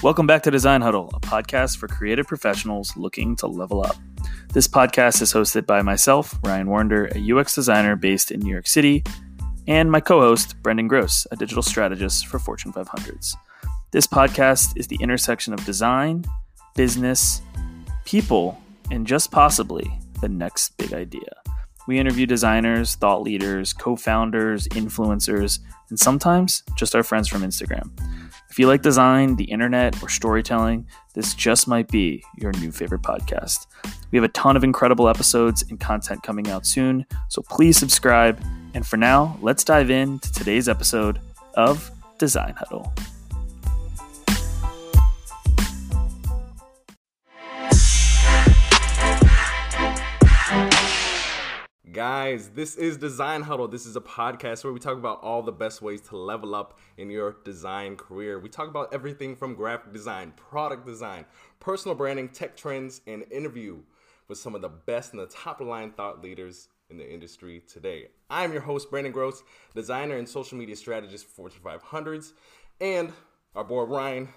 Welcome back to Design Huddle, a podcast for creative professionals looking to level up. This podcast is hosted by myself, Ryan Warnder, a UX designer based in New York City, and my co host, Brendan Gross, a digital strategist for Fortune 500s. This podcast is the intersection of design, business, people, and just possibly the next big idea. We interview designers, thought leaders, co founders, influencers, and sometimes just our friends from Instagram. If you like design, the internet, or storytelling, this just might be your new favorite podcast. We have a ton of incredible episodes and content coming out soon, so please subscribe. And for now, let's dive into today's episode of Design Huddle. Guys, this is Design Huddle. This is a podcast where we talk about all the best ways to level up in your design career. We talk about everything from graphic design, product design, personal branding, tech trends, and interview with some of the best and the top line thought leaders in the industry today. I'm your host, Brandon Gross, designer and social media strategist for Fortune 500s. And our boy Ryan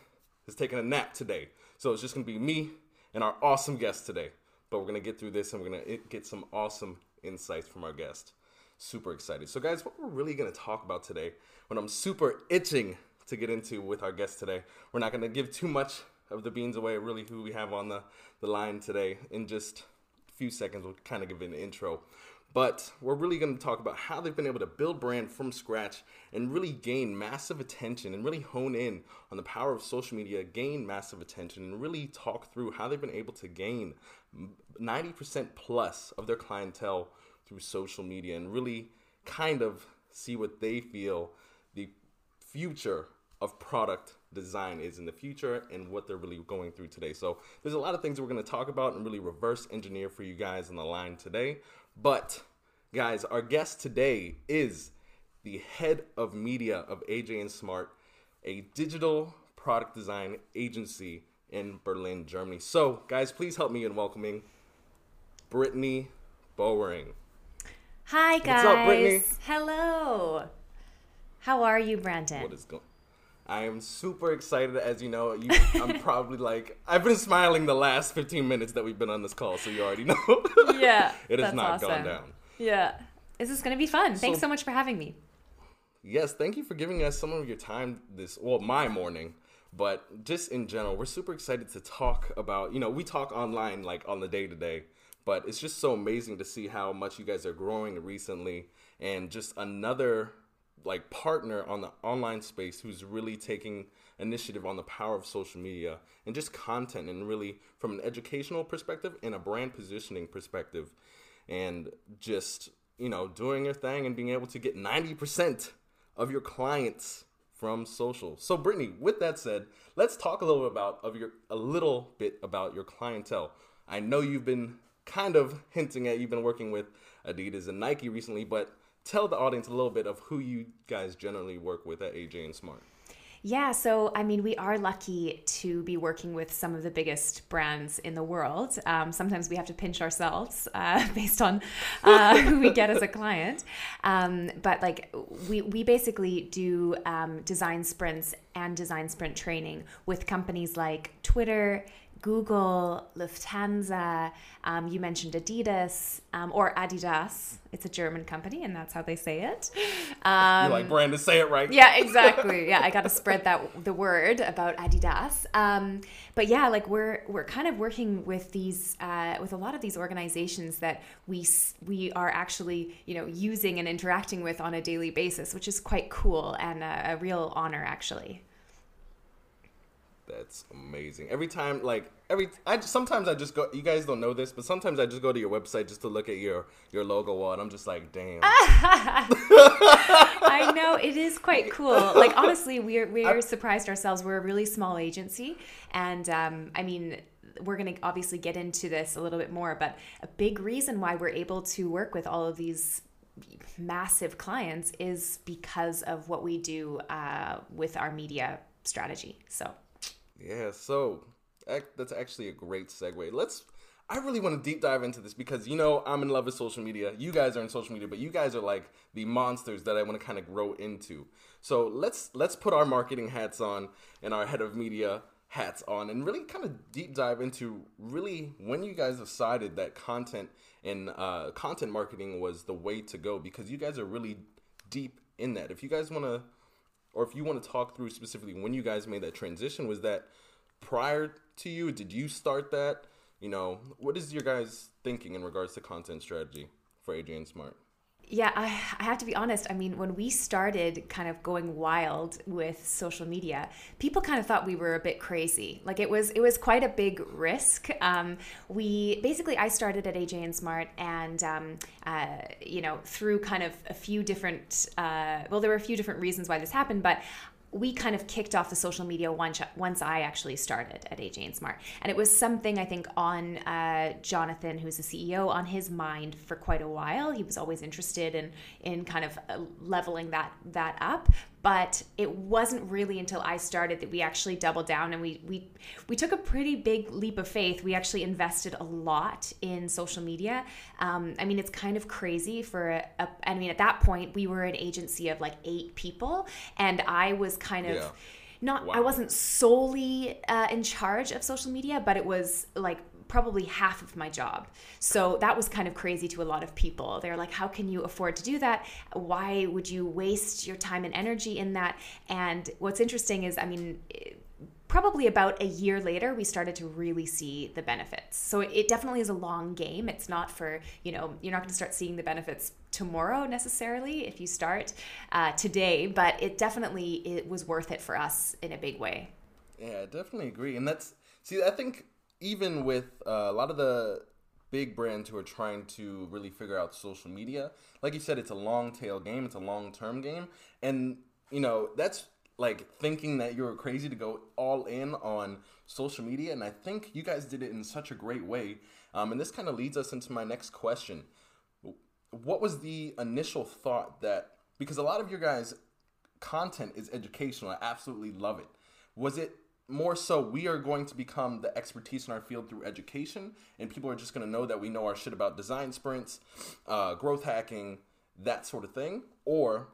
is taking a nap today. So it's just going to be me and our awesome guest today. But we're going to get through this and we're going to get some awesome insights from our guest. Super excited. So, guys, what we're really going to talk about today, what I'm super itching to get into with our guest today, we're not going to give too much of the beans away, really, who we have on the, the line today. In just a few seconds, we'll kind of give an intro. But we're really going to talk about how they've been able to build brand from scratch and really gain massive attention and really hone in on the power of social media, gain massive attention, and really talk through how they've been able to gain 90% plus of their clientele through social media and really kind of see what they feel the future of product design is in the future and what they're really going through today. So there's a lot of things we're going to talk about and really reverse engineer for you guys on the line today. But guys, our guest today is the head of media of AJ and Smart, a digital product design agency in Berlin, Germany. So, guys, please help me in welcoming Brittany Bowering. Hi, guys. What's up, Brittany? Hello. How are you, Brandon? What is going? I am super excited. As you know, you, I'm probably like I've been smiling the last 15 minutes that we've been on this call, so you already know. Yeah, it has not awesome. gone down. Yeah. This is going to be fun. Thanks So- so much for having me. Yes, thank you for giving us some of your time this well, my morning, but just in general, we're super excited to talk about, you know, we talk online like on the day to day, but it's just so amazing to see how much you guys are growing recently and just another like partner on the online space who's really taking initiative on the power of social media and just content and really from an educational perspective and a brand positioning perspective and just you know doing your thing and being able to get 90% of your clients from social. So Brittany, with that said, let's talk a little bit about of your a little bit about your clientele. I know you've been kind of hinting at you've been working with Adidas and Nike recently, but tell the audience a little bit of who you guys generally work with at AJ and Smart. Yeah, so I mean, we are lucky to be working with some of the biggest brands in the world. Um, sometimes we have to pinch ourselves uh, based on uh, who we get as a client. Um, but like, we, we basically do um, design sprints and design sprint training with companies like Twitter, Google, Lufthansa. Um, you mentioned Adidas um, or Adidas. It's a German company, and that's how they say it. Um, You're like Brandon, say it right. yeah, exactly. Yeah, I got to spread that the word about Adidas. Um, but yeah, like we're we're kind of working with these uh, with a lot of these organizations that we we are actually you know using and interacting with on a daily basis, which is quite cool and a, a real honor actually. That's amazing. Every time, like every, I sometimes I just go. You guys don't know this, but sometimes I just go to your website just to look at your your logo wall, and I'm just like, damn. I know it is quite cool. Like honestly, we're we're surprised ourselves. We're a really small agency, and um, I mean, we're going to obviously get into this a little bit more. But a big reason why we're able to work with all of these massive clients is because of what we do uh, with our media strategy. So Yeah, so that's actually a great segue. Let's. I really want to deep dive into this because you know I'm in love with social media. You guys are in social media, but you guys are like the monsters that I want to kind of grow into. So let's let's put our marketing hats on and our head of media hats on and really kind of deep dive into really when you guys decided that content and uh, content marketing was the way to go because you guys are really deep in that. If you guys want to, or if you want to talk through specifically when you guys made that transition, was that prior to you? Did you start that? You know, what is your guys' thinking in regards to content strategy for AJ and Smart? Yeah, I, I, have to be honest. I mean, when we started kind of going wild with social media, people kind of thought we were a bit crazy. Like it was, it was quite a big risk. Um, we basically, I started at AJ and Smart, and um, uh, you know, through kind of a few different. Uh, well, there were a few different reasons why this happened, but we kind of kicked off the social media once once I actually started at AJ and Smart, and it was something I think on uh, Jonathan, who's the CEO, on his mind for quite a while. He was always interested in in kind of uh, leveling that that up, but it wasn't really until I started that we actually doubled down and we we we took a pretty big leap of faith. We actually invested a lot in social media. Um, I mean, it's kind of crazy for a, a. I mean, at that point, we were an agency of like eight people, and I was kind of. Yeah not wow. i wasn't solely uh, in charge of social media but it was like probably half of my job. So that was kind of crazy to a lot of people. They're like, how can you afford to do that? Why would you waste your time and energy in that? And what's interesting is, I mean, probably about a year later we started to really see the benefits so it definitely is a long game it's not for you know you're not going to start seeing the benefits tomorrow necessarily if you start uh, today but it definitely it was worth it for us in a big way yeah i definitely agree and that's see i think even with uh, a lot of the big brands who are trying to really figure out social media, like you said, it's a long tail game, it's a long term game, and you know that's like thinking that you're crazy to go all in on social media, and I think you guys did it in such a great way. Um, and this kind of leads us into my next question. What was the initial thought that because a lot of your guys' content is educational, I absolutely love it. Was it more so we are going to become the expertise in our field through education and people are just going to know that we know our shit about design sprints uh, growth hacking that sort of thing. Or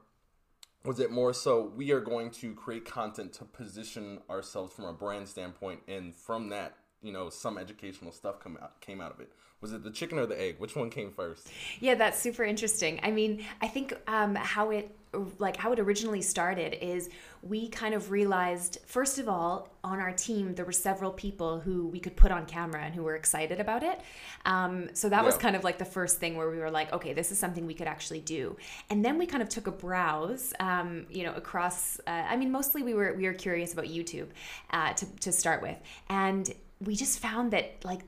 was it more so we are going to create content to position ourselves from a brand standpoint and from that you know some educational stuff come out, came out of it. Was it the chicken or the egg? Which one came first? Yeah that's super interesting. I mean i think um, how it like how it originally started is we kind of realized first of all on our team there were several people who we could put on camera and who were excited about it. Um, so that yeah. was kind of like the first thing where we were like okay this is something we could actually do. And then we kind of took a browse um, you know across uh, i mean mostly we were we were curious about youtube uh, to, to start with. And we just found that like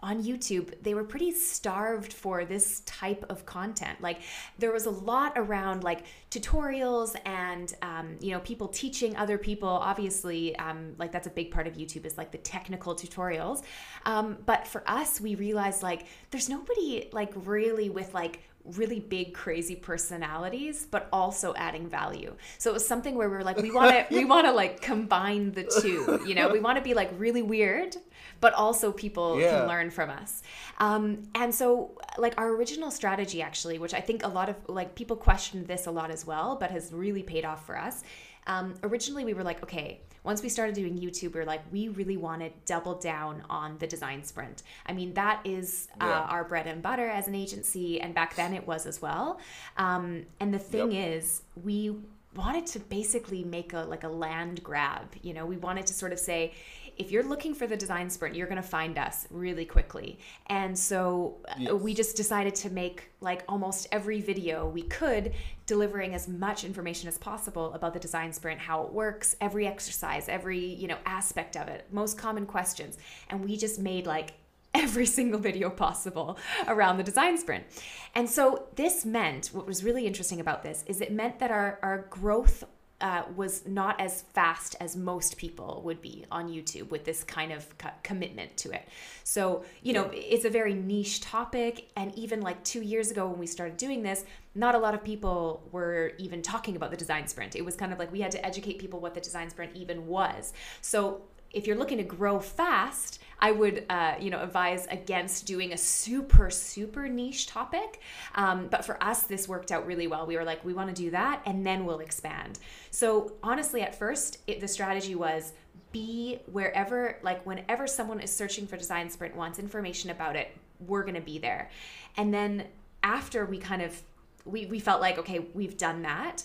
on YouTube, they were pretty starved for this type of content. Like there was a lot around like tutorials and um, you know people teaching other people. Obviously, um, like that's a big part of YouTube is like the technical tutorials. Um, but for us, we realized like there's nobody like really with like really big crazy personalities but also adding value so it was something where we were like we want to we want to like combine the two you know we want to be like really weird but also people yeah. can learn from us um, and so like our original strategy actually which i think a lot of like people questioned this a lot as well but has really paid off for us um, originally we were like okay once we started doing YouTube, we are like, we really want to double down on the design sprint. I mean, that is uh, yeah. our bread and butter as an agency, and back then it was as well. Um, and the thing yep. is, we wanted to basically make a like a land grab. You know, we wanted to sort of say, if you're looking for the design sprint, you're going to find us really quickly. And so uh, yes. we just decided to make like almost every video we could, delivering as much information as possible about the design sprint, how it works, every exercise, every, you know, aspect of it, most common questions. And we just made like every single video possible around the design sprint. And so this meant what was really interesting about this is it meant that our, our growth uh, was not as fast as most people would be on YouTube with this kind of co- commitment to it. So, you know, yeah. it's a very niche topic. And even like two years ago when we started doing this, not a lot of people were even talking about the design sprint. It was kind of like we had to educate people what the design sprint even was. So, if you're looking to grow fast, I would, uh, you know, advise against doing a super, super niche topic. Um, but for us, this worked out really well. We were like, we want to do that, and then we'll expand. So honestly, at first, it, the strategy was be wherever, like, whenever someone is searching for Design Sprint, wants information about it, we're going to be there. And then after we kind of, we, we felt like, okay, we've done that.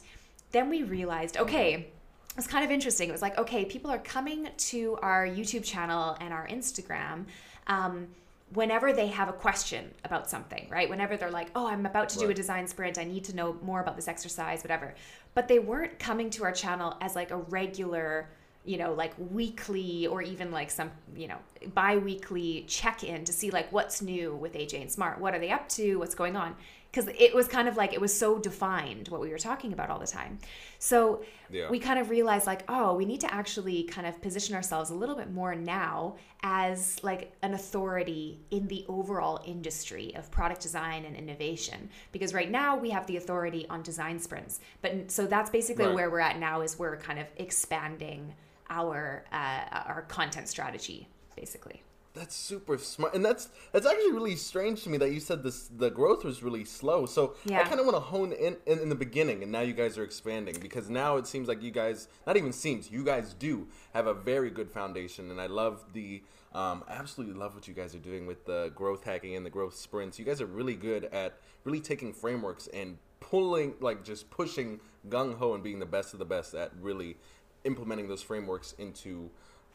Then we realized, okay, it was kind of interesting. It was like, okay, people are coming to our YouTube channel and our Instagram um, whenever they have a question about something, right? Whenever they're like, oh, I'm about to do a design sprint, I need to know more about this exercise, whatever. But they weren't coming to our channel as like a regular, you know, like weekly or even like some, you know, bi weekly check in to see like what's new with AJ and Smart. What are they up to? What's going on? Because it was kind of like it was so defined what we were talking about all the time. So yeah. we kind of realized like, oh, we need to actually kind of position ourselves a little bit more now as like an authority in the overall industry of product design and innovation. Because right now we have the authority on design sprints, but so that's basically right. where we're at now is we're kind of expanding our uh, our content strategy basically that's super smart and that's that's actually really strange to me that you said this the growth was really slow so yeah. i kind of want to hone in, in, in the beginning and now you guys are expanding because now it seems like you guys not even seems you guys do have a very good foundation and i love the um, I absolutely love what you guys are doing with the growth hacking and the growth sprints. You guys are really good at really taking frameworks and pulling, like, just pushing gung ho and being the best of the best at really implementing those frameworks into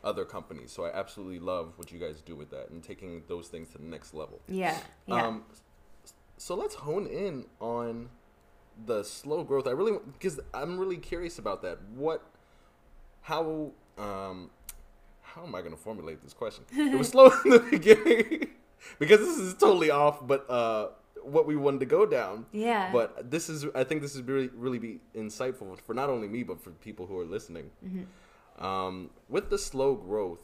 other companies. So I absolutely love what you guys do with that and taking those things to the next level. Yeah. yeah. Um, so let's hone in on the slow growth. I really because I'm really curious about that. What, how, um, how am I going to formulate this question? it was slow in the beginning because this is totally off, but uh, what we wanted to go down. Yeah. But this is, I think, this is really, really be insightful for not only me but for people who are listening. Mm-hmm. Um, with the slow growth,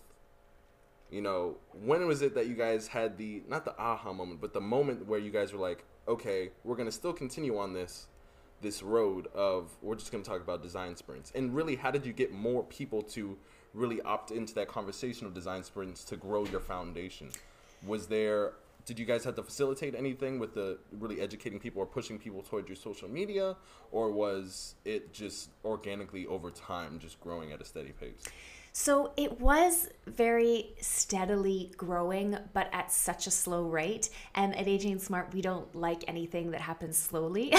you know, when was it that you guys had the not the aha moment, but the moment where you guys were like, okay, we're gonna still continue on this this road of we're just gonna talk about design sprints, and really, how did you get more people to really opt into that conversation of design sprints to grow your foundation? Was there did you guys have to facilitate anything with the really educating people or pushing people towards your social media or was it just organically over time just growing at a steady pace so it was very steadily growing, but at such a slow rate. And AJ and Smart, we don't like anything that happens slowly.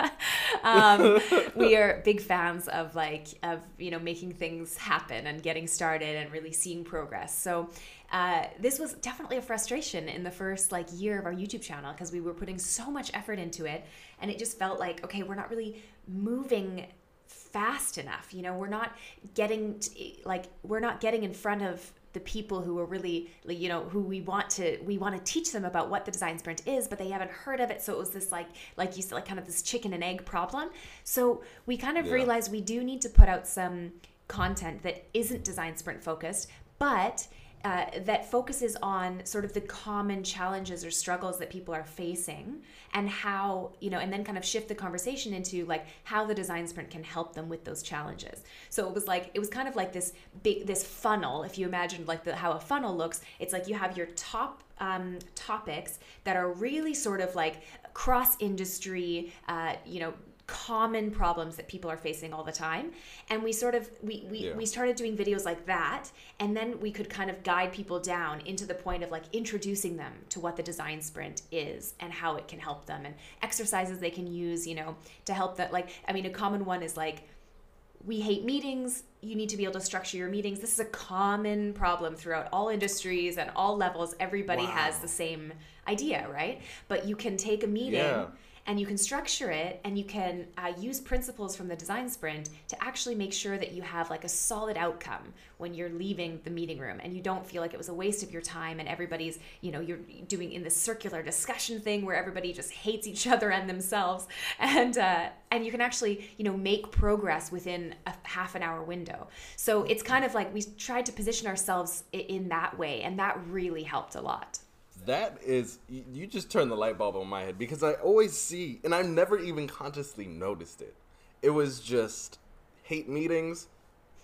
um, we are big fans of like of you know making things happen and getting started and really seeing progress. So uh, this was definitely a frustration in the first like year of our YouTube channel because we were putting so much effort into it, and it just felt like okay, we're not really moving fast enough. You know, we're not getting to, like we're not getting in front of the people who are really you know who we want to we want to teach them about what the design sprint is but they haven't heard of it so it was this like like you said like kind of this chicken and egg problem so we kind of yeah. realized we do need to put out some content that isn't design sprint focused but uh, that focuses on sort of the common challenges or struggles that people are facing and how you know and then kind of shift the conversation into like how the design sprint can help them with those challenges. So it was like it was kind of like this big this funnel. If you imagined like the how a funnel looks it's like you have your top um, topics that are really sort of like cross industry uh, you know common problems that people are facing all the time and we sort of we we, yeah. we started doing videos like that and then we could kind of guide people down into the point of like introducing them to what the design sprint is and how it can help them and exercises they can use you know to help that like i mean a common one is like we hate meetings. You need to be able to structure your meetings. This is a common problem throughout all industries and all levels. Everybody wow. has the same idea, right? But you can take a meeting yeah and you can structure it and you can uh, use principles from the design sprint to actually make sure that you have like a solid outcome when you're leaving the meeting room. And you don't feel like it was a waste of your time and everybody's you know you're doing in this circular discussion thing where everybody just hates each other and themselves. And uh, and you can actually you know make progress within a half an hour window. So it's kind of like we tried to position ourselves in that way. And that really helped a lot that is you just turned the light bulb on my head because I always see and I've never even consciously noticed it. It was just hate meetings.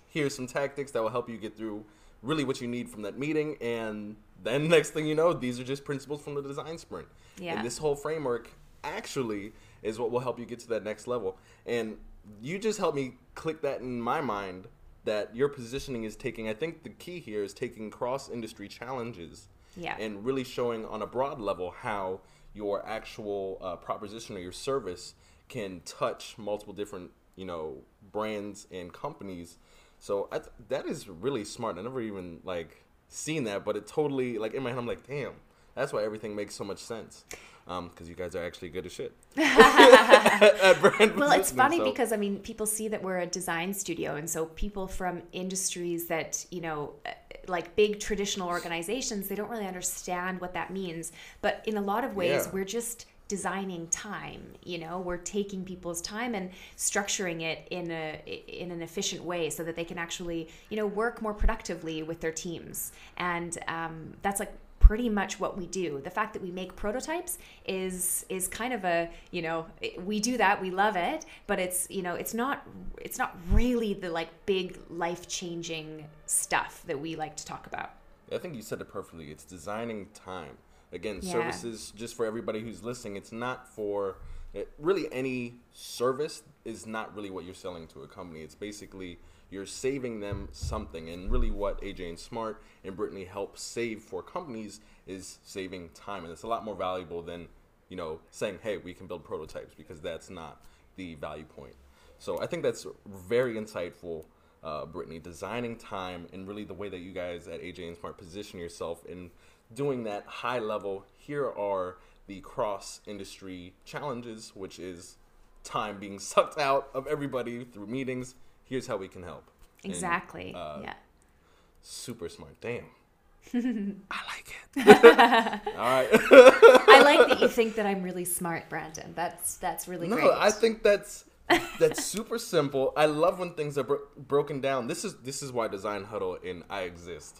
Here's some tactics that will help you get through really what you need from that meeting. And then next thing you know, these are just principles from the design sprint. Yeah. And this whole framework actually is what will help you get to that next level. And you just helped me click that in my mind that your positioning is taking, I think the key here is taking cross industry challenges Yeah. and really showing on a broad level how your actual uh, proposition or your service can touch multiple different, you know, brands and companies. So th- that is really smart. I never even like seen that, but it totally like in my head, I'm like, damn, that's why everything makes so much sense. Because you guys are actually good as shit. Well it's funny so- because i mean people see that we're a design studio and so people from industries that you know uh, like big traditional organizations they don't really understand what that means. But in a lot of ways Yeah. we're just designing time you know? We're taking people's time and structuring it in a in an efficient way so that they can actually you know work more productively with their teams. And um, that's like pretty much what we do the fact that we make prototypes is is kind of a you know we do that we love it but it's you know it's not it's not really the like big life changing stuff that we like to talk about I think you said it perfectly. It's designing time. Again, Yeah. services, just for everybody who's listening, it's not for it, really any service is not really what you're selling to a company. It's basically you're saving them something. And really, what AJ and Smart and Brittany help save for companies is saving time. And it's a lot more valuable than, you know, saying, hey, we can build prototypes because that's not the value point. So I think that's very insightful, uh, Brittany, designing time and really the way that you guys at AJ and Smart position yourself in doing that high level. Here are the cross industry challenges, which is time being sucked out of everybody through meetings. Here's how we can help. And, exactly uh, yeah Super smart. Damn. I like it. All right. i like that you think that i'm really smart brandon that's that's really No, great I think that's that's super simple. I love when things are bro- broken down. This is this is why Design Huddle and I exist.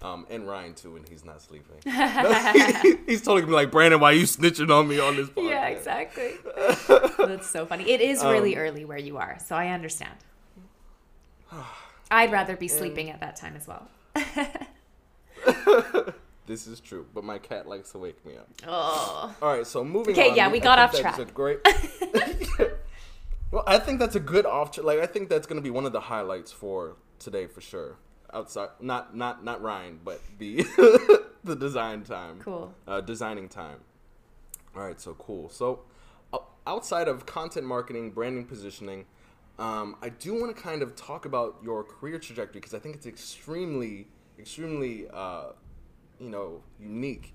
Um, and Ryan too, when he's not sleeping. he's totally gonna be like, Brandon, why are you snitching on me on this podcast? yeah exactly that's so funny it is really Um, early where you are so i understand i'd rather be sleeping at that time as well This is true, but my cat likes to wake me up. oh All right, so moving Okay, on. yeah, I we got off track. A great. well, I think that's a good off. tra- Like, I think that's going to be one of the highlights for today for sure. Outside, not not not Ryan, but the the design time. Cool. Uh, designing time. All right, so cool. So, o- outside of content marketing, branding, positioning, um, I do want to kind of talk about your career trajectory because I think it's extremely, extremely, uh, you know, unique.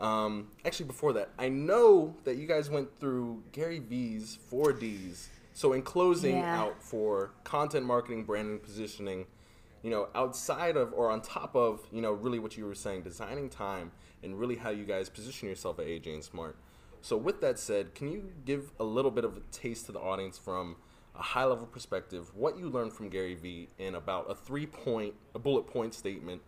Um, actually, before that, I know that you guys went through Gary Vee's four Ds. So, in closing Yeah. out for content marketing, branding, positioning, you know, outside of or on top of, you know, really what you were saying, designing time and really how you guys position yourself at AJ and Smart. So, with that said, can you give a little bit of a taste to the audience from a high level perspective what you learned from Gary Vee in about a three point, a bullet point statement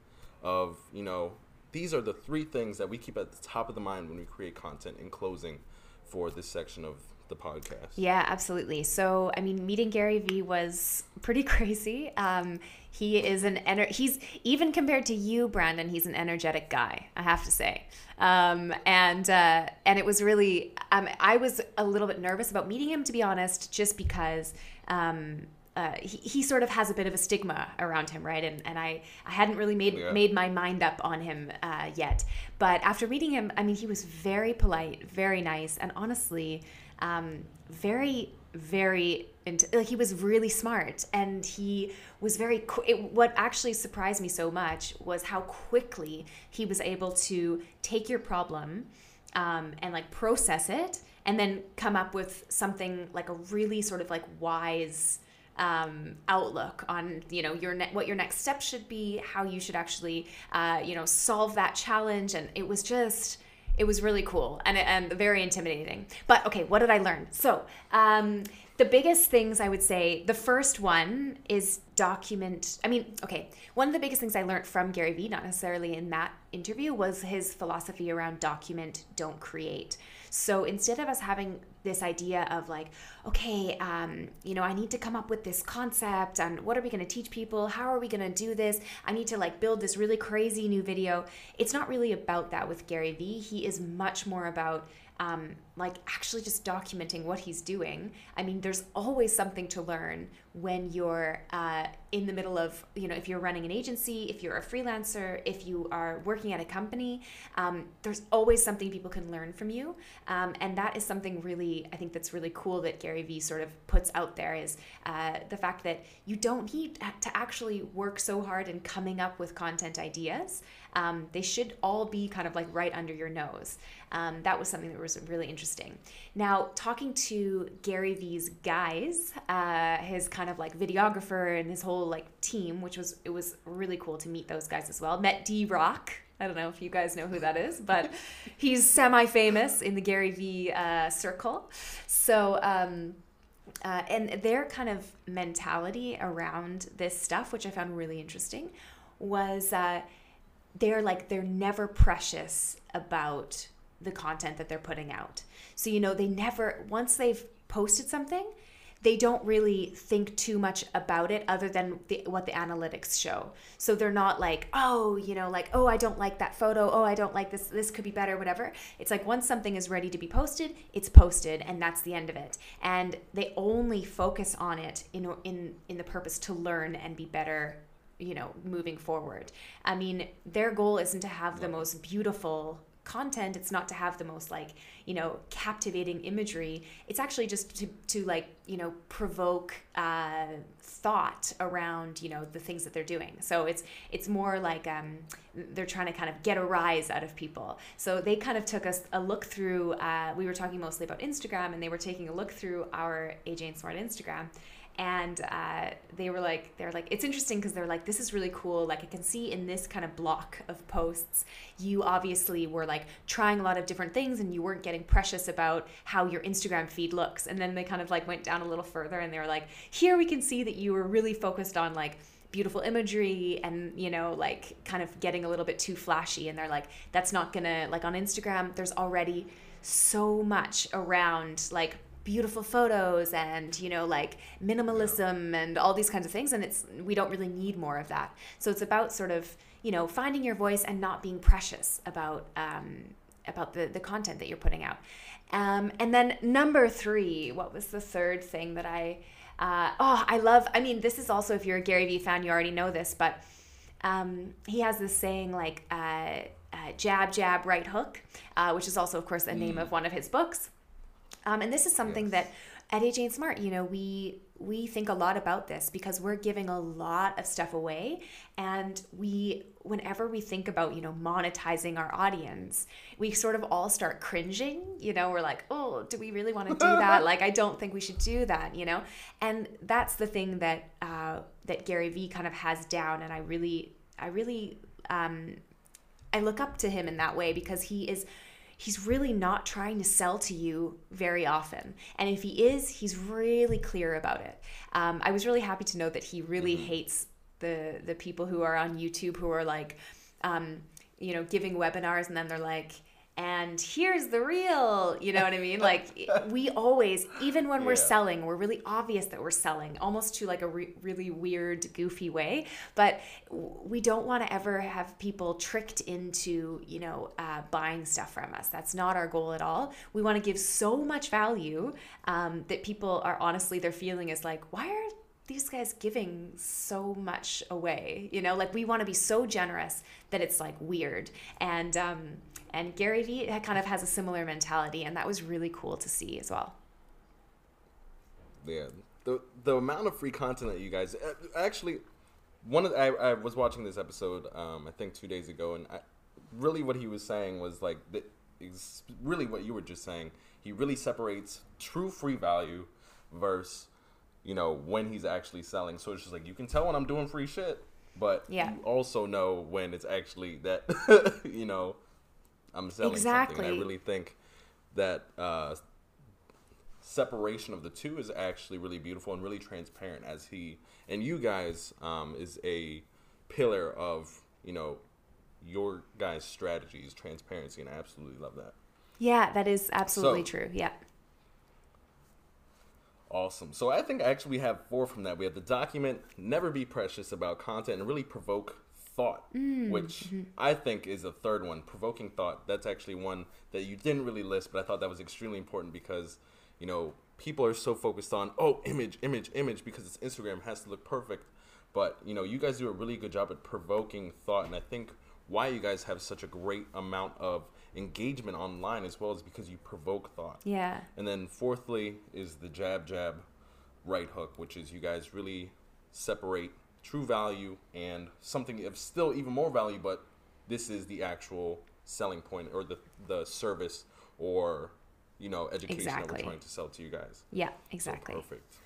of, you know, these are the three things that we keep at the top of the mind when we create content in closing for this section of the podcast. Yeah, absolutely. So, I mean, meeting Gary Vee was pretty crazy. Um, he is an ener- he's even compared to you, Brandon. He's an energetic guy. I have to say, um, and uh, and it was really um, I was a little bit nervous about meeting him, to be honest, just because. Um, uh, he, he sort of has a bit of a stigma around him, right? And and I, I hadn't really made Yeah. made my mind up on him uh, yet. But after meeting him, I mean, he was very polite, very nice, and honestly, um, very very into, like he was really smart and he was very what actually surprised me so much was how quickly he was able to take your problem um, and like process it and then come up with something like a really sort of like wise um, outlook on you know your ne- what your next step should be how you should actually uh, you know solve that challenge and it was just it was really cool and, and very intimidating but okay what did i learn so um, the biggest things I would say, the first one is document. I mean, okay, one of the biggest things I learned from Gary Vee, not necessarily in that interview, was his philosophy around document, don't create. So instead of us having this idea of like, okay, um, you know, I need to come up with this concept and what are we going to teach people? How are we going to do this? I need to like build this really crazy new video. It's not really about that with Gary Vee. He is much more about um, like actually just documenting what he's doing. I mean, there's always something to learn when you're uh, in the middle of, you know, if you're running an agency, if you're a freelancer, if you are working at a company, um, there's always something people can learn from you. Um, and that is something really, I think that's really cool that Gary Vee sort of puts out there is uh, the fact that you don't need to actually work so hard in coming up with content ideas. Um, they should all be kind of like right under your nose. Um, that was something that was really interesting. Now, talking to Gary Vee's guys, uh, his kind of like videographer and his whole like team, which was it was really cool to meet those guys as well. Met DRock. I don't know if you guys know who that is, but he's semi-famous in the Gary Vee uh, circle. So. Um, uh, and their kind of mentality around this stuff, which I found really interesting, was uh, they're like they're never precious about the content that they're putting out. So you know, they never once they've posted something, they don't really think too much about it other than the, what the analytics show. So they're not like, oh, you know, like, oh, I don't like that photo. Oh, I don't like this. This could be better, whatever. It's like once something is ready to be posted, it's posted, and that's the end of it. And they only focus on it in in in the purpose to learn and be better you know moving forward. I mean their goal isn't to have the most beautiful content. It's not to have the most like you know captivating imagery. It's actually just to, to like you know provoke uh, thought around you know the things that they're doing. So it's it's more like um, they're trying to kind of get a rise out of people. So they kind of took us a look through uh, we were talking mostly about instagram and they were taking a look through our aj and smart instagram and uh, they were like they're like it's interesting because they're like this is really cool. Like i can see in this kind of block of posts you obviously were like trying a lot of different things and you weren't getting precious about how your instagram feed looks. And then they kind of like went down a little further and they were like here we can see that you were really focused on like beautiful imagery and you know like kind of getting a little bit too flashy. And they're like that's not gonna like on instagram there's already so much around like beautiful photos and you know like minimalism and all these kinds of things and it's we don't really need more of that. So it's about sort of you know finding your voice and not being precious about um, about the the content that you're putting out. Um, and then number three what was the third thing that i uh, oh i love i mean this is also if you're a gary vee fan you already know this but um, he has this saying like uh, uh, jab jab right hook uh, which is also of course the name mm. of one of his books um, and this is something yes. that at AJ and Smart, you know, we we think a lot about this because we're giving a lot of stuff away. And we whenever we think about you know monetizing our audience we sort of all start cringing you know we're like oh do we really want to do that? Like i don't think we should do that you know? And that's the thing that uh, that gary vee kind of has down. And i really i really um, i look up to him in that way because he is he's really not trying to sell to you very often. And if he is, he's really clear about it. Um, I was really happy to know that he really mm-hmm. hates the the people who are on YouTube who are like, um, you know, giving webinars and then they're like, and here's the real you know what i mean? Like we always even when we're selling we're really obvious that we're selling almost to like a re- really weird goofy way. But we don't want to ever have people tricked into you know uh, buying stuff from us. That's not our goal at all. We want to give so much value um, that people are honestly their feeling is like why are these guys giving so much away? You know like we want to be so generous that it's like weird. And um and Gary Vee kind of has a similar mentality, and that was really cool to see as well. Yeah, the the amount of free content that you guys uh, actually one of the, I, I was watching this episode um, I think two days ago, and I, really what he was saying was like the, really what you were just saying. He really separates true free value versus you know when he's actually selling. So it's just like you can tell when I'm doing free shit, but yeah. you also know when it's actually that you know I'm selling exactly. something. I really think that uh, separation of the two is actually really beautiful and really transparent as he and you guys um, is a pillar of you know your guys strategies transparency and i absolutely love that Yeah, that is absolutely So- true. Yeah. Awesome. So I think actually we have four from that. We have the document, never be precious about content, and really provoke thought, mm, which mm-hmm. I think is a third one, provoking thought. That's actually one that you didn't really list, but I thought that was extremely important because, you know, people are so focused on, oh, image, image, image, because it's Instagram, has to look perfect. But, you know, you guys do a really good job at provoking thought, and I think why you guys have such a great amount of engagement online as well is because you provoke thought. Yeah. And then fourthly is the jab jab right hook, which is you guys really separate true value and something of still even more value, but this is the actual selling point or the the service or you know education that Exactly. we're trying to sell to you guys. Yeah, So exactly. perfect.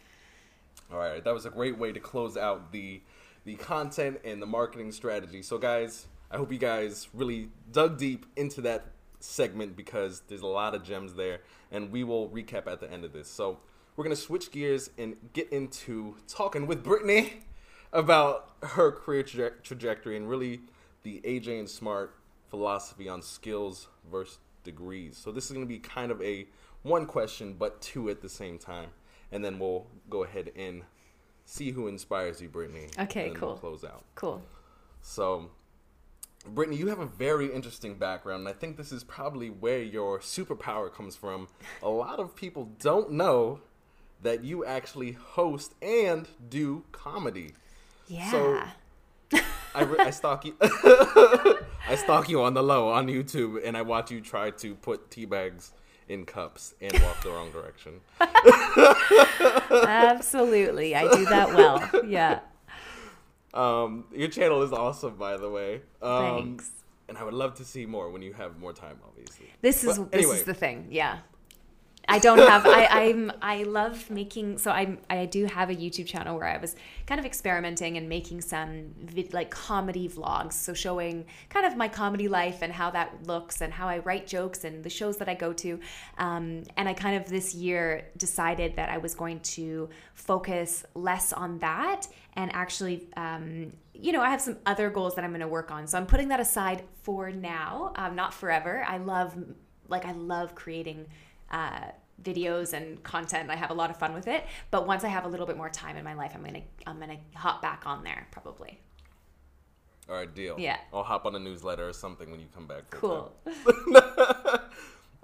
All right, that was a great way to close out the the content and the marketing strategy. So guys, I hope you guys really dug deep into that segment because there's a lot of gems there and we will recap at the end of this. So, we're going to switch gears and get into talking with Brittany about her career traje- trajectory and really the AJ and Smart philosophy on skills versus degrees. So this is going to be kind of a one question, but two at the same time, and then we'll go ahead and see who inspires you, Brittany. Okay, and then we'll cool. close out. Cool. So, Brittany, you have a very interesting background, and I think this is probably where your superpower comes from. A lot of people don't know that you actually host and do comedy. Yeah. So I, re- I stalk you. I stalk you on the low on YouTube, and I watch you try to put tea bags in cups and walk the wrong direction. Absolutely. I do that well. Yeah. Um, your channel is awesome, by the way. Um, Thanks. And I would love to see more when you have more time, obviously. This is But this is the thing. Yeah. I don't have I I'm I love making so I I do have a YouTube channel where I was kind of experimenting and making some vid, like comedy vlogs. So showing kind of my comedy life and how that looks and how I write jokes and the shows that I go to. Um, and I kind of this year decided that I was going to focus less on that and actually um, you know I have some other goals that I'm going to work on. So I'm putting that aside for now um, not forever. I love like I love creating uh, videos and content. I have a lot of fun with it. But once I have a little bit more time in my life, I'm gonna I'm gonna hop back on there probably. All right, deal. Yeah. I'll hop on a newsletter or something when you come back. Cool.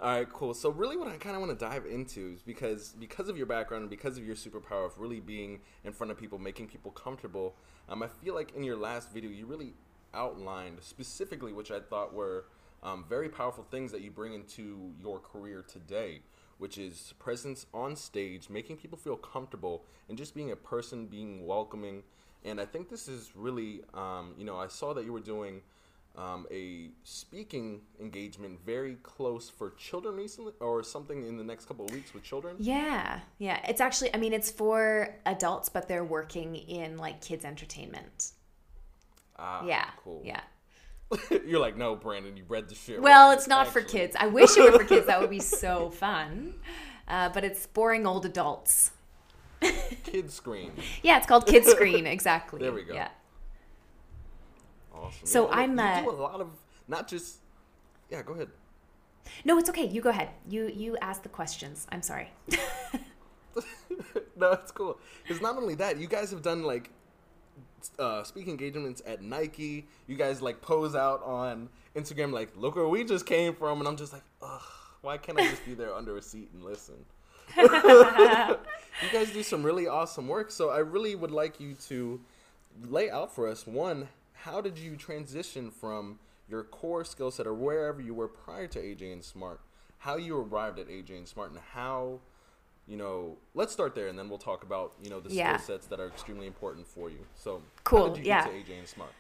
All right, cool. So really, what I kind of want to dive into is because because of your background and because of your superpower of really being in front of people, making people comfortable. Um, I feel like in your last video, you really outlined specifically, which I thought were um, very powerful things that you bring into your career today, which is presence on stage, making people feel comfortable, and just being a person, being welcoming. And I think this is really, um, you know, I saw that you were doing um, a speaking engagement very close for children recently, or something in the next couple of weeks with children. Yeah, yeah. It's actually I mean it's for adults, but they're working in like kids entertainment. Ah, Yeah, cool. yeah. You're like, no, Brandon, you read the shit. Well, wrong." it's not for kids. I wish it were for kids. That would be so fun. Uh, but it's boring old adults. Kidscreen. Yeah, it's called Kidscreen. Exactly. There we go. Yeah. Awesome. So Yeah, I'm, You uh, do a lot of not just. Yeah, go ahead. No, it's okay. You go ahead. You you ask the questions. I'm sorry. no, it's cool. Because not only that, you guys have done like uh, speaking engagements at Nike. You guys like pose out on Instagram, like, look where we just came from, and I'm just like, ugh, why can't I just be there under a seat and listen? you guys do some really awesome work, so I really would like you to lay out for us one, how did you transition from your core skill set or wherever you were prior to AJ and Smart, how you arrived at AJ and Smart, and how you know, let's start there, and then we'll talk about you know the Yeah. skill sets that are extremely important for you. So, Cool, How did you yeah. get to AJ and Smart?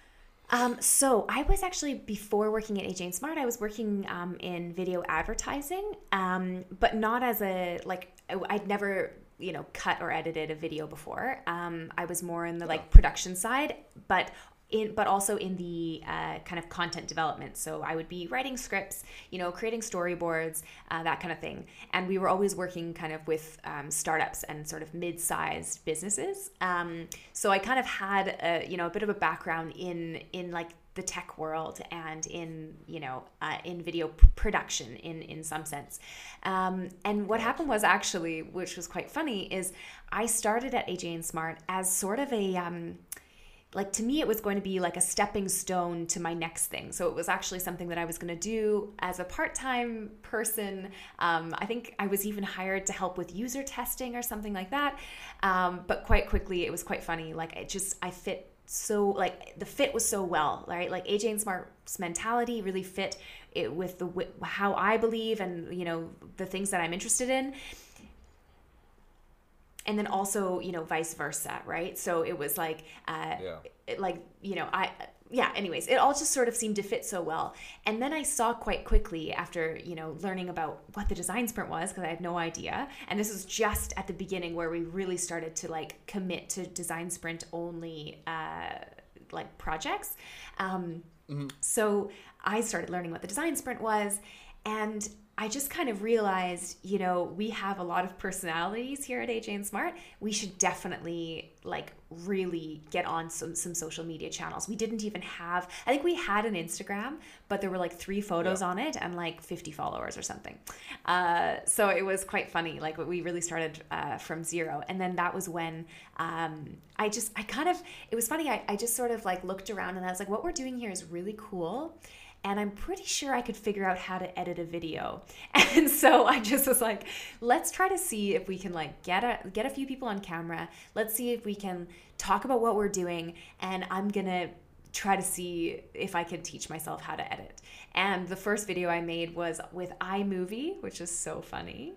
Um, so I was actually before working at AJ and Smart, I was working um, in video advertising, um, but not as a like I'd never you know cut or edited a video before. Um, I was more in the like production side, but in but also in the uh, kind of content development. So I would be writing scripts, you know, creating storyboards, uh, that kind of thing. And we were always working kind of with um, startups and sort of mid-sized businesses. Um, so I kind of had a you know a bit of a background in in like the tech world and in you know uh, in video production in in some sense um, and what happened was actually which was quite funny is i started at aj and smart as sort of a um, like to me it was going to be like a stepping stone to my next thing. So it was actually something that i was going to do as a part-time person. Um, i think i was even hired to help with user testing or something like that. Um, but quite quickly it was quite funny. Like it just i fit so like the fit was so well right? Like aj and smart's mentality really fit it with the how i believe and you know the things that i'm interested in and then also you know vice versa right so it was like uh yeah. it, like you know i yeah anyways it all just sort of seemed to fit so well and then i saw quite quickly after you know learning about what the design sprint was because i had no idea and this was just at the beginning where we really started to like commit to design sprint only uh like projects um mm-hmm. so i started learning what the design sprint was and I just kind of realized, you know, we have a lot of personalities here at AJ and Smart. We should definitely like really get on some some social media channels. We didn't even have I think we had an Instagram, but there were like 3 photos yeah. on it and like 50 followers or something. Uh, so it was quite funny. Like we really started uh, from zero. And then that was when um, I just I kind of it was funny. I, I just sort of like looked around and I was like what we're doing here is really cool and I'm pretty sure I could figure out how to edit a video. And so I just was like, let's try to see if we can like get a get a few people on camera. Let's see if we can talk about what we're doing and I'm going to try to see if I could teach myself how to edit. And the first video I made was with iMovie, which is so funny.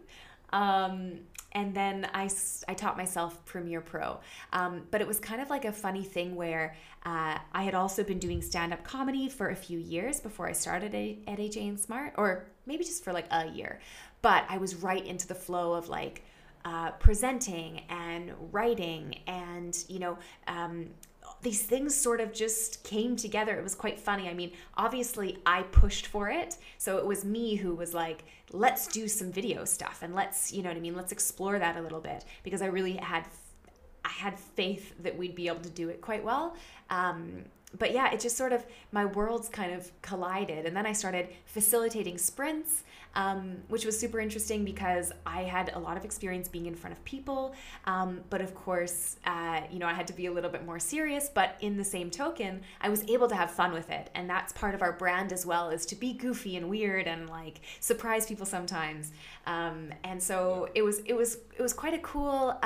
Um, and then I, I taught myself Premiere Pro. Um, but it was kind of like a funny thing where uh, I had also been doing stand up comedy for a few years before I started at AJ and Smart, or maybe just for like a year. But I was right into the flow of like, uh, presenting and writing and you know um, these things sort of just came together. It was quite funny. I mean, obviously, I pushed for it. So it was me who was like, let's do some video stuff and let's, you know what I mean? Let's explore that a little bit because I really had. I had faith that we'd be able to do it quite well. Um, but yeah, it just sort of my worlds kind of collided, and then I started facilitating sprints, um, which was super interesting because I had a lot of experience being in front of people. Um, but of course, uh, you know, I had to be a little bit more serious. But in the same token, I was able to have fun with it, and that's part of our brand as well, is to be goofy and weird and like surprise people sometimes. Um, and so it was it was it was quite a cool.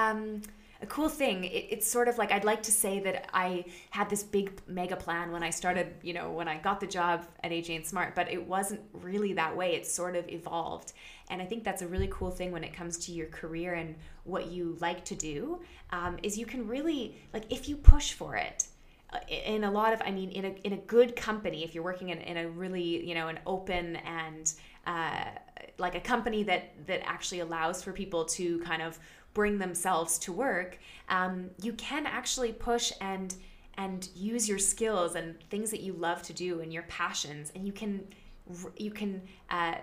A cool thing. It, it's sort of like I'd like to say that I had this big mega plan when I started, you know, when I got the job at AJ and Smart, but it wasn't really that way. It sort of evolved. And I think that's a really cool thing when it comes to your career and what you like to do um, is you can really, like, if you push for it, uh, in a lot of i mean in a, in a good company if you're working in, in a really you know an open and uh, like a company that that actually allows for people to kind of bring themselves to work, um, you can actually push and and use your skills and things that you love to do and your passions, and you can you can uh,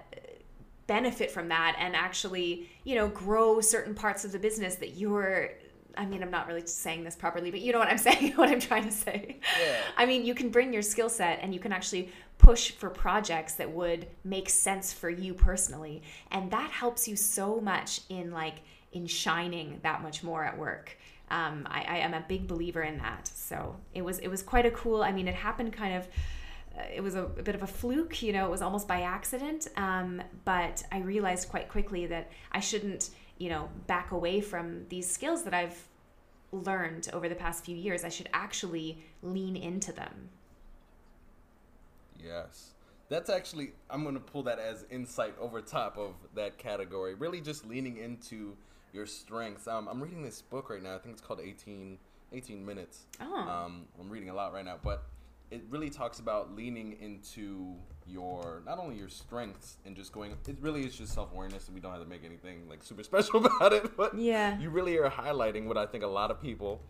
benefit from that and actually you know grow certain parts of the business that you're I mean, I'm not really saying this properly, but you know what I'm saying, what I'm trying to say. Yeah. I mean, you can bring your skill set and you can actually push for projects that would make sense for you personally. And that helps you so much in like in shining that much more at work. Um, I, I am a big believer in that. So it was it was quite a cool. I mean, it happened kind of. Uh, it was a, a, bit of a fluke, you know. It was almost by accident. Um, but I realized quite quickly that I shouldn't, you know, back away from these skills that I've learned over the past few years. I should actually lean into them. Yes. That's actually I'm going to pull that as insight over top of that category. Really just leaning into your strengths. Um, I'm reading this book right now. I think it's called 18, 18 Minutes. Oh. Um, I'm reading a lot right now, but it really talks about leaning into your not only your strengths and just going. It really is just self awareness, and we don't have to make anything like super special about it. But yeah, you really are highlighting what I think a lot of people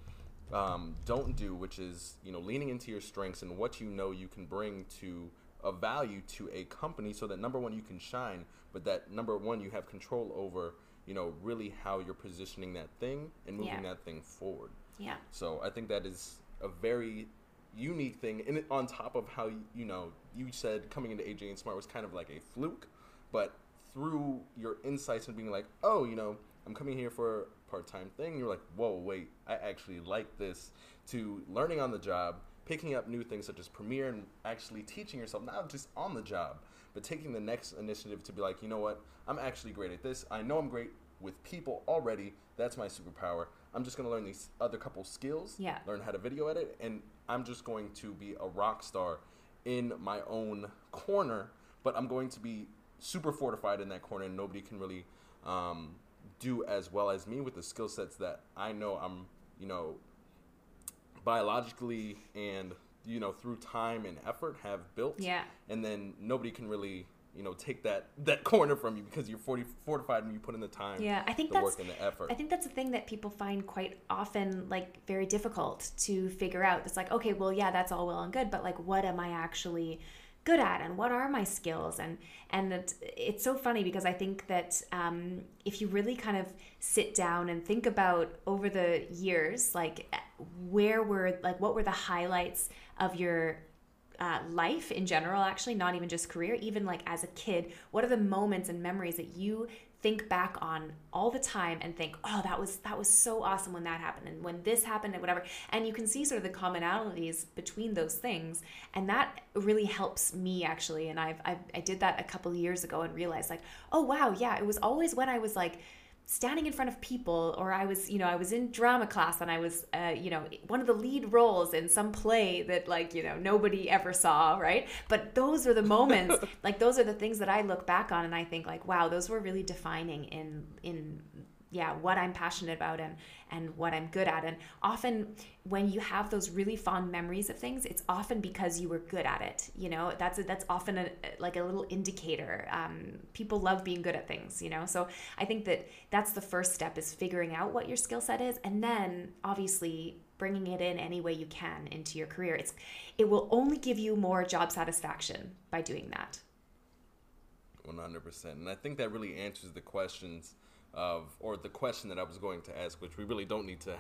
um, don't do, which is you know leaning into your strengths and what you know you can bring to a value to a company, so that number one you can shine, but that number one you have control over you know really how you're positioning that thing and moving Yeah. that thing forward. Yeah. So I think that is a very unique thing, and on top of how you know you said coming into AJ and Smart was kind of like a fluke, but through your insights and being like, oh, you know, I'm coming here for a part-time thing. You're like, whoa, wait, I actually like this. To learning on the job, picking up new things such as Premiere, and actually teaching yourself not just on the job, but taking the next initiative to be like, you know what, I'm actually great at this. I know I'm great with people already. That's my superpower. I'm just gonna learn these other couple skills. Yeah. Learn how to video edit, and I'm just going to be a rock star in my own corner. But I'm going to be super fortified in that corner, and nobody can really um, do as well as me with the skill sets that I know I'm, you know, biologically and you know through time and effort have built. Yeah. And then nobody can really. You know, take that that corner from you because you're 40, fortified and you put in the time, Yeah, I think the that's work and the effort. I think that's a thing that people find quite often like very difficult to figure out. It's like, okay, well, yeah, that's all well and good, but like, what am I actually good at, and what are my skills? And and it's, it's so funny because I think that um, if you really kind of sit down and think about over the years, like where were like what were the highlights of your uh, life in general, actually, not even just career, even like as a kid, what are the moments and memories that you think back on all the time and think, oh, that was that was so awesome when that happened and when this happened and whatever. And you can see sort of the commonalities between those things, and that really helps me actually. And I've, I've I did that a couple years ago and realized like, oh wow, yeah, it was always when I was like standing in front of people or i was you know i was in drama class and i was uh, you know one of the lead roles in some play that like you know nobody ever saw right? But those are the moments like those are the things that i look back on and i think like wow those were really defining in in yeah what i'm passionate about and and what i'm good at. And often when you have those really fond memories of things it's often because you were good at it you know? That's a, that's often a like a little indicator. Um, people love being good at things you know? So i think that that's the first step is figuring out what your skill set is and then obviously bringing it in any way you can into your career. It's it will only give you more job satisfaction by doing that. 100%. And I think that really answers the questions of, or the question that I was going to ask, which we really don't need to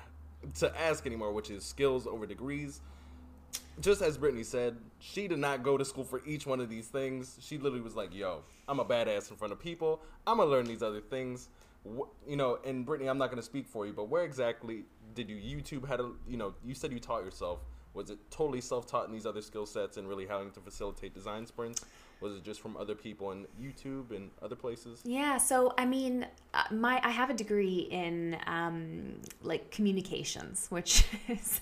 to ask anymore, which is skills over degrees. Just as Brittany said, she did not go to school for each one of these things. She literally was like, "Yo, I'm a badass in front of people. I'm gonna learn these other things." You know, and Brittany, I'm not gonna speak for you, but where exactly did you YouTube how to? You know, you said you taught yourself. Was it totally self-taught in these other skill sets and really having to facilitate design sprints? Was it just from other people on YouTube and other places? Yeah, so I mean, uh, my I have a degree in um, like communications, which is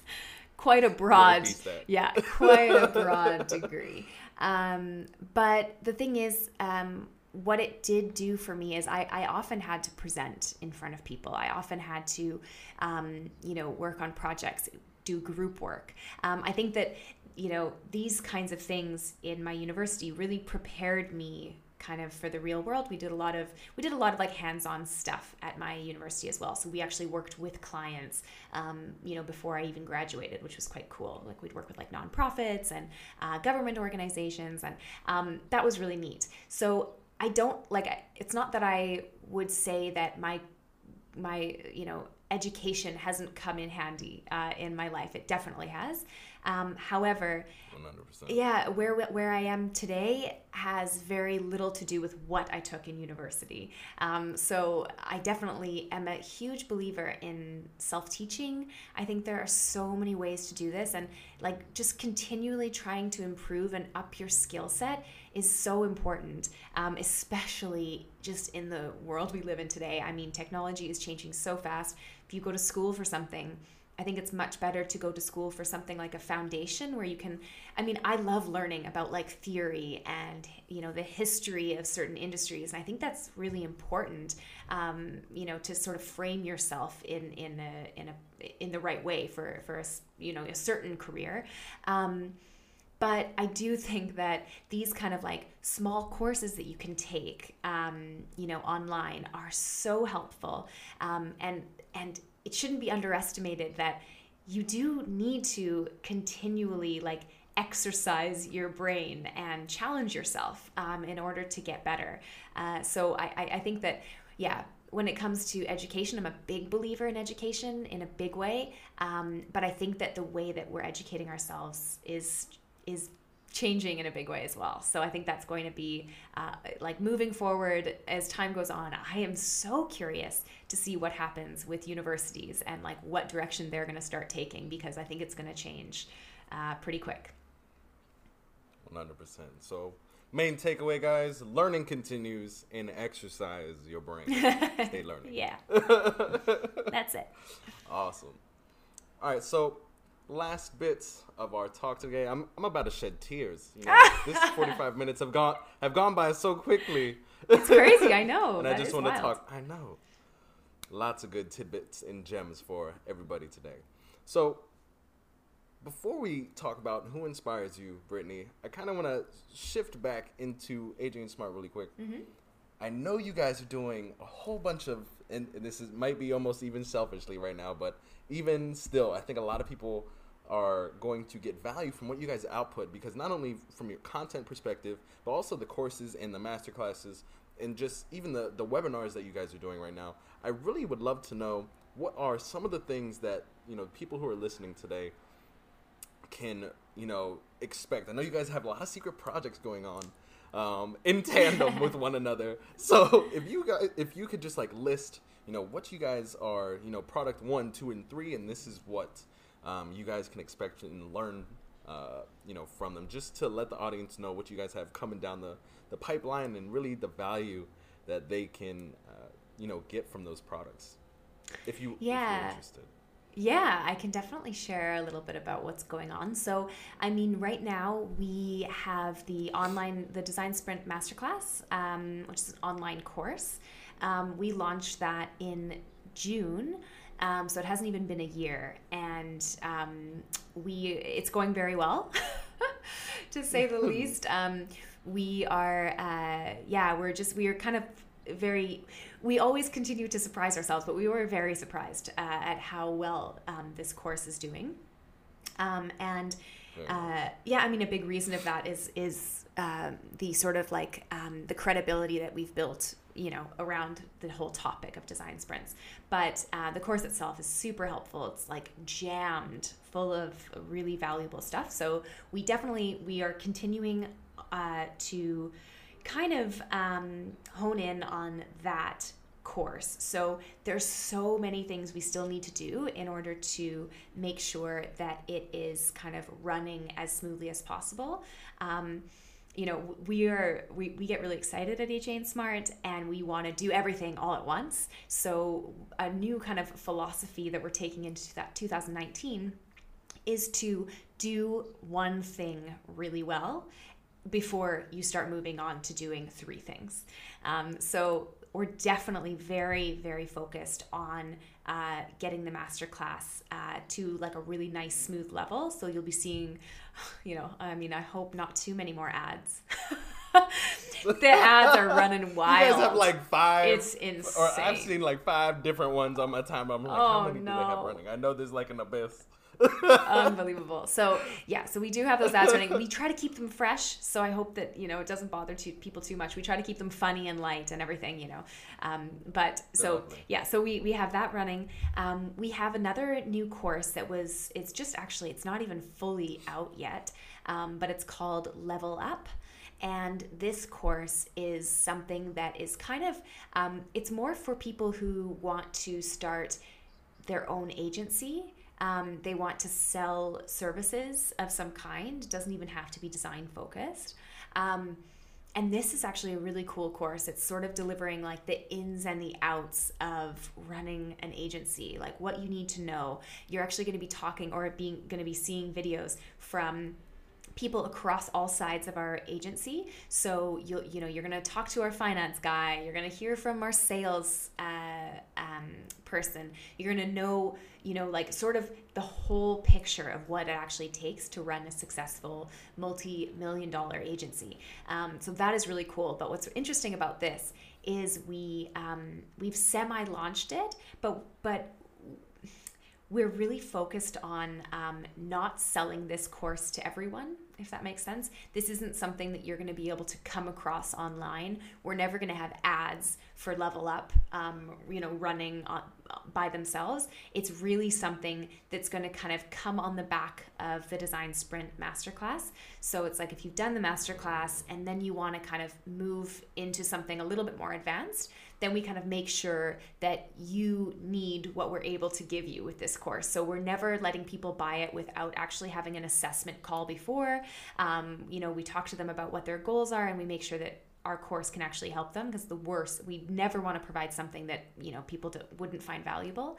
quite a broad, yeah, quite a broad degree. Um, but the thing is, um, what it did do for me is I, I often had to present in front of people. I often had to, um, you know, work on projects, do group work. Um, I think that you know these kinds of things in my university really prepared me kind of for the real world. We did a lot of we did a lot of like hands-on stuff at my university as well. So we actually worked with clients um, you know before i even graduated which was quite cool. Like we'd work with like nonprofits and uh, government organizations and um, that was really neat. So i don't like it's not that i would say that my my you know education hasn't come in handy uh, in my life. It definitely has um, however 100%. yeah where where i am today has very little to do with what i took in university. Um, so i definitely am a huge believer in self-teaching. I think there are so many ways to do this and like just continually trying to improve and up your skill set is so important um, especially just in the world we live in today. I mean technology is changing so fast. If you go to school for something I think it's much better to go to school for something like a foundation where you can I mean I love learning about like theory and you know the history of certain industries and I think that's really important um, you know to sort of frame yourself in in a in a in the right way for for a, you know a certain career. Um, but I do think that these kind of like small courses that you can take, um, you know, online are so helpful, um, and and it shouldn't be underestimated that you do need to continually like exercise your brain and challenge yourself um, in order to get better. Uh, so I, I think that, yeah, when it comes to education, I'm a big believer in education in a big way. Um, but I think that the way that we're educating ourselves is is changing in a big way as well. So I think that's going to be uh, like moving forward as time goes on. I am so curious to see what happens with universities and like what direction they're going to start taking because I think it's going to change uh, pretty quick. 100%. So main takeaway, guys: learning continues and exercise your brain. Stay learning. yeah, that's it. Awesome. All right, so last bits of our talk today. I'm I'm about to shed tears. You know, this 45 minutes have gone have gone by so quickly. It's crazy. I know. and I just want to talk. I know. Lots of good tidbits and gems for everybody today. So before we talk about who inspires you, Brittany, I kind of want to shift back into AJ and Smart really quick. Mm-hmm. I know you guys are doing a whole bunch of, and this is might be almost even selfishly right now, but even still, I think a lot of people are going to get value from what you guys output because not only from your content perspective, but also the courses and the master classes and just even the, the webinars that you guys are doing right now. I really would love to know what are some of the things that, you know, people who are listening today can you know expect. I know you guys have a lot of secret projects going on um, in tandem with one another. So if you guys, if you could just like list, you know, what you guys are, you know, product one, two, and three, and this is what um, you guys can expect and learn, uh, you know, from them, just to let the audience know what you guys have coming down the the pipeline and really the value that they can, uh, you know, get from those products. If you yeah. If you're interested. Yeah, I can definitely share a little bit about what's going on. So, I mean, right now we have the online, the Design Sprint Masterclass, um, which is an online course. Um, we launched that in June. Um, so it hasn't even been a year, and um, we it's going very well, to say the least. Um, we are, uh, yeah, we're just we are kind of very we always continue to surprise ourselves but we were very surprised uh, at how well um, this course is doing um, and uh, yeah i mean a big reason of that is is uh, the sort of like um, the credibility that we've built you know around the whole topic of design sprints but uh, the course itself is super helpful it's like jammed full of really valuable stuff so we definitely we are continuing uh, to kind of um, hone in on that course. So there's so many things we still need to do in order to make sure that it is kind of running as smoothly as possible. Um, you know, we are we, we get really excited at AJ Smart and we want to do everything all at once. So a new kind of philosophy that we're taking into that 2019 is to do one thing really well before you start moving on to doing three things. Um, so we're definitely very, very focused on uh, getting the masterclass uh, to like a really nice, smooth level. So you'll be seeing, you know, I mean, I hope not too many more ads. the ads are running wild. You guys have like five. It's insane. Or I've seen like five different ones on my time. I'm like, oh, how many no. do they have running? I know there's like an abyss. Unbelievable. So yeah, so we do have those ads running. We try to keep them fresh, so I hope that you know it doesn't bother to people too much. We try to keep them funny and light and everything, you know. Um, but so Definitely. yeah, so we we have that running. Um, we have another new course that was. It's just actually it's not even fully out yet, um, but it's called Level Up. And this course is something that is kind of, um, it's more for people who want to start their own agency um, they want to sell services of some kind. It doesn't even have to be design focused. Um, and this is actually a really cool course. It's sort of delivering like the ins and the outs of running an agency, like what you need to know. You're actually going to be talking or being going to be seeing videos from people across all sides of our agency. So you you know you're to talk to our finance guy. You're to hear from our sales uh, um, person. You're to know you know like sort of the whole picture of what it actually takes to run a successful multi-million dollar agency. Um, so that is really cool. But what's interesting about this is we um, we've semi-launched it, but but we're really focused on um, not selling this course to everyone, if that makes sense. This isn't something that you're going to be able to come across online. We're never going to have ads for Level Up, um, you know, running on, by themselves. It's really something that's going to kind of come on the back of the Design Sprint Masterclass. So it's like if you've done the masterclass and then you want to kind of move into something a little bit more advanced, then we kind of make sure that you need what we're able to give you with this course. So we're never letting people buy it without actually having an assessment call before. Um, you know, we talk to them about what their goals are and we make sure that our course can actually help them because the worst we never want to provide something that you know people wouldn't find valuable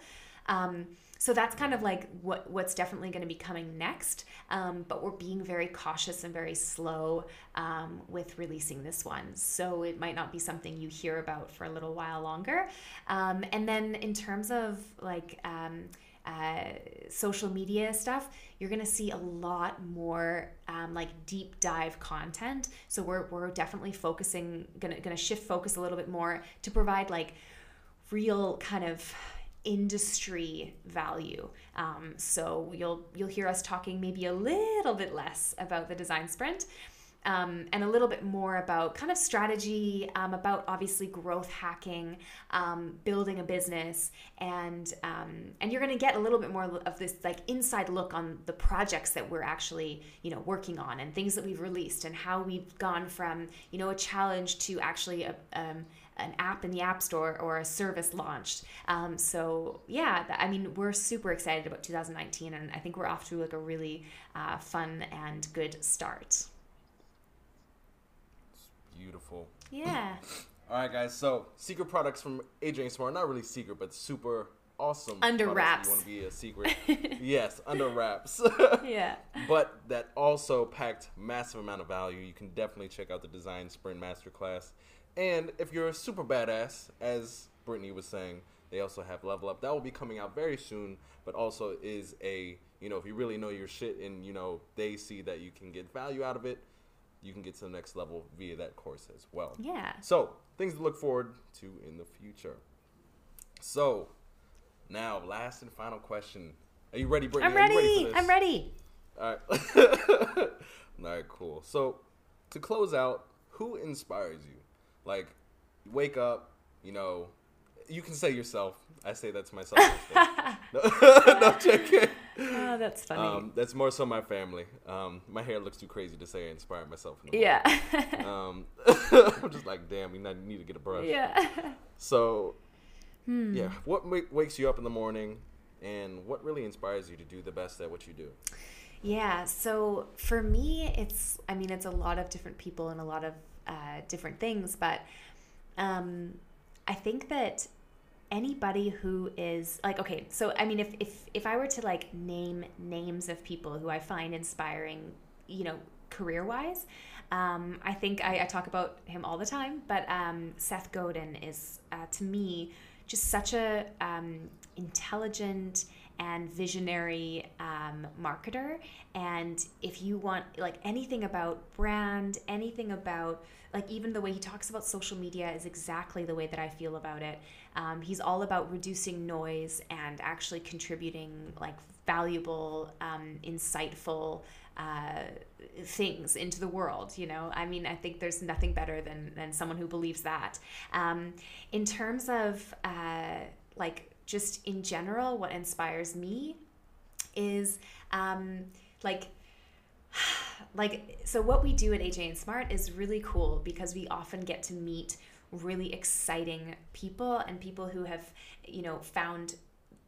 um, so that's kind of like what what's definitely going to be coming next. Um, but we're being very cautious and very slow um, with releasing this one. So it might not be something you hear about for a little while longer. Um, and then in terms of like um, uh, social media stuff, you're going to see a lot more um, like deep dive content. So we're, we're definitely focusing, gonna, gonna shift focus a little bit more to provide like real kind of industry value. Um, so you'll you'll hear us talking maybe a little bit less about the design sprint um, and a little bit more about kind of strategy, um, about obviously growth hacking, um, building a business, and um, and you're going to get a little bit more of this like inside look on the projects that we're actually you know working on and things that we've released and how we've gone from you know a challenge to actually a, um, an app in the app store or a service launched. Um, so yeah, I mean, we're super excited about 2019, and I think we're off to like a really uh, fun and good start beautiful. Yeah. All right, guys. So secret products from AJ Smart, not really secret, but super awesome. Under wraps. You want to be a secret? yes, under wraps. yeah. But that also packed massive amount of value. You can definitely check out the Design Sprint Masterclass. And if you're a super badass, as Brittany was saying, they also have Level Up. That will be coming out very soon, but also is a, you know, if you really know your shit and, you know, they see that you can get value out of it, you can get to the next level via that course as well. Yeah. So, things to look forward to in the future. So, now, last and final question. Are you ready, Brittany? I'm ready. ready I'm ready. All right. All right, cool. So, to close out, who inspires you? Like, wake up, you know, you can say yourself. I say that to myself. no, no, joking. Oh, that's funny. Um, that's more so my family. Um, my hair looks too crazy to say I inspire myself. yeah. um, I'm just like, damn, we need to get a brush. Yeah. So, hmm. yeah, what wakes you up in the morning, and what really inspires you to do the best at what you do? Yeah. So for me, it's I mean, it's a lot of different people and a lot of uh, different things, but um, I think that anybody who is like okay so i mean if if if i were to like name names of people who i find inspiring you know career wise um, i think I, I, talk about him all the time but um, seth godin is uh, to me just such a um, intelligent and visionary um, marketer. And if you want like anything about brand anything about like even the way he talks about social media is exactly the way that i feel about it. Um, he's all about reducing noise and actually contributing like valuable um, insightful uh, things into the world you know? I mean i think there's nothing better than than someone who believes that. Um, in terms of uh, like just in general, what inspires me is um, like like so what we do at AJ and Smart is really cool because we often get to meet really exciting people and people who have you know found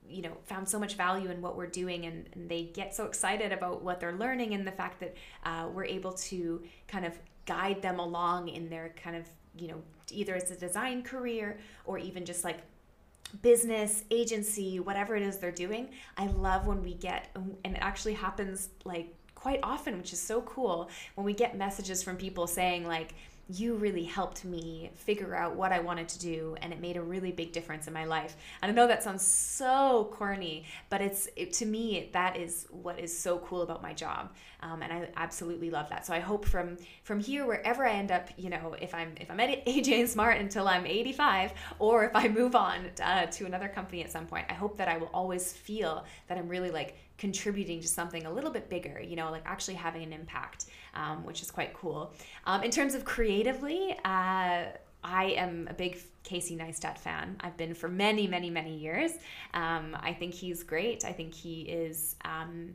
you know found so much value in what we're doing and, and they get so excited about what they're learning and the fact that uh, we're able to kind of guide them along in their kind of you know either as a design career or even just like business, agency, whatever it is they're doing. I love when we get, and it actually happens like quite often, which is so cool, when we get messages from people saying, like, you really helped me figure out what I wanted to do, and it made a really big difference in my life. And I know that sounds so corny, but it's it, to me that is what is so cool about my job, um, and I absolutely love that. So I hope from from here, wherever I end up, you know, if I'm if I'm at AJ and Smart until I'm 85, or if I move on uh, to another company at some point, I hope that I will always feel that I'm really like contributing to something a little bit bigger, you know, like actually having an impact, um, which is quite cool. Um, in terms of creatively, uh, I am a big Casey Neistat fan. I've been for many, many, many years. Um, I think he's great. I think he is. Um,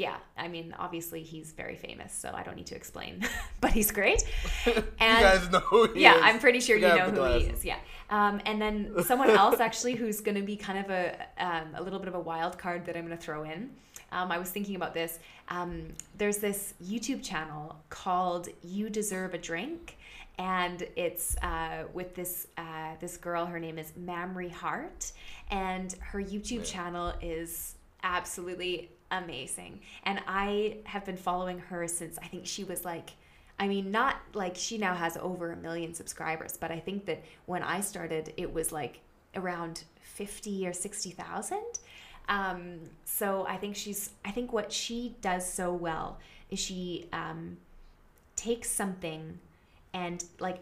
yeah, I mean, obviously he's very famous, so I don't need to explain, but he's great. And you guys know who he yeah, is. I'm pretty sure you Yeah, know who he is. Yeah, um, and then someone else actually who's going to be kind of a um, a little bit of a wild card that I'm going to throw in. Um, I was thinking about this. Um, there's this YouTube channel called "You Deserve a Drink." And it's uh, with this uh, this girl. Her name is Mamrie Hart, and her YouTube channel is absolutely amazing. And I have been following her since I think she was like, I mean, not like she now has over a million subscribers, but I think that when I started, it was like around 50 or 60,000. Um, so I think she's, I think what she does so well is she um, takes something and like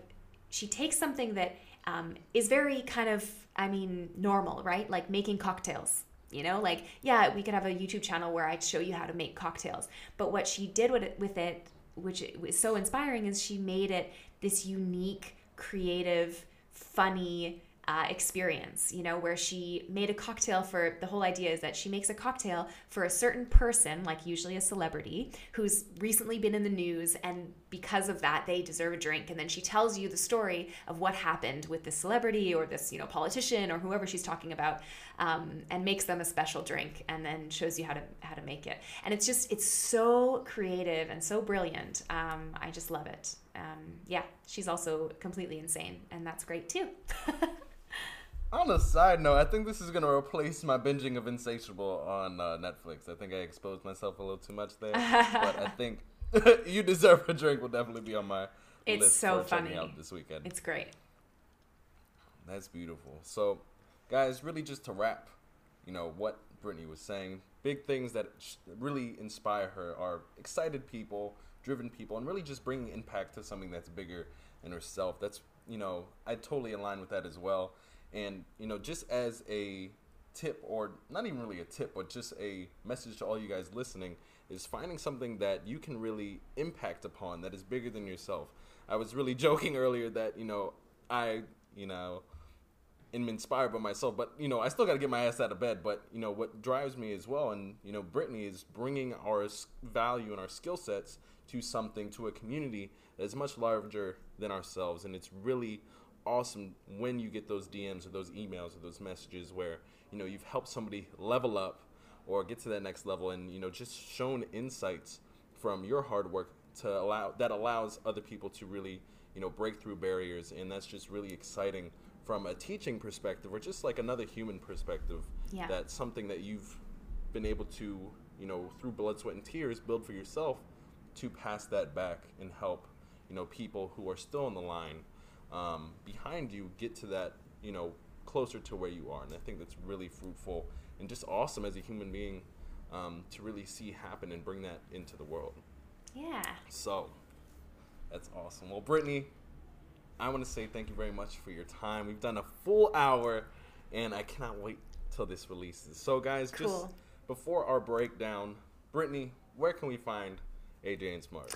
she takes something that um, is very kind of i mean normal right like making cocktails you know like yeah we could have a youtube channel where i'd show you how to make cocktails. But what she did with it, with it which was so inspiring is she made it this unique creative funny uh, experience, you know, where she made a cocktail for the whole idea is that she makes a cocktail for a certain person, like usually a celebrity, who's recently been in the news, and because of that, they deserve a drink. And then she tells you the story of what happened with this celebrity or this, you know, politician or whoever she's talking about, um, and makes them a special drink, and then shows you how to how to make it. And it's just it's so creative and so brilliant. Um, I just love it. Um, yeah, she's also completely insane, and that's great too. On a side note, I think this is gonna replace my binging of Insatiable on uh, Netflix. I think I exposed myself a little too much there, but I think you deserve a drink will definitely be on my It's list so for funny. out this weekend. It's great. That's beautiful. So, guys, really just to wrap, you know what Brittany was saying. Big things that really inspire her are excited people, driven people, and really just bringing impact to something that's bigger than herself. That's you know I totally align with that as well. And you know just as a tip, or not even really a tip, but just a message to all you guys listening, is finding something that you can really impact upon that is bigger than yourself. I was really joking earlier that you know I you know am inspired by myself, but you know, I still got to get my ass out of bed. But you know, what drives me as well, and you know, Brittany is bringing our value and our skill sets to something, to a community that is much larger than ourselves, and it's really awesome when you get those DMs or those emails or those messages where you know you've helped somebody level up or get to that next level, and you know, just shown insights from your hard work to allow that allows other people to really you know break through barriers, and that's just really exciting from a teaching perspective or just like another human perspective Yeah. that's something that you've been able to you know through blood sweat and tears build for yourself to pass that back and help you know people who are still on the line um, behind you get to that you know closer to where you are and i think that's really fruitful and just awesome as a human being um, to really see happen and bring that into the world Yeah. so that's awesome. Well, Brittany, I want to say thank you very much for your time. We've done a full hour, and I cannot wait till this releases. So, guys, just before our breakdown, Brittany, where can we find AJ and Smart?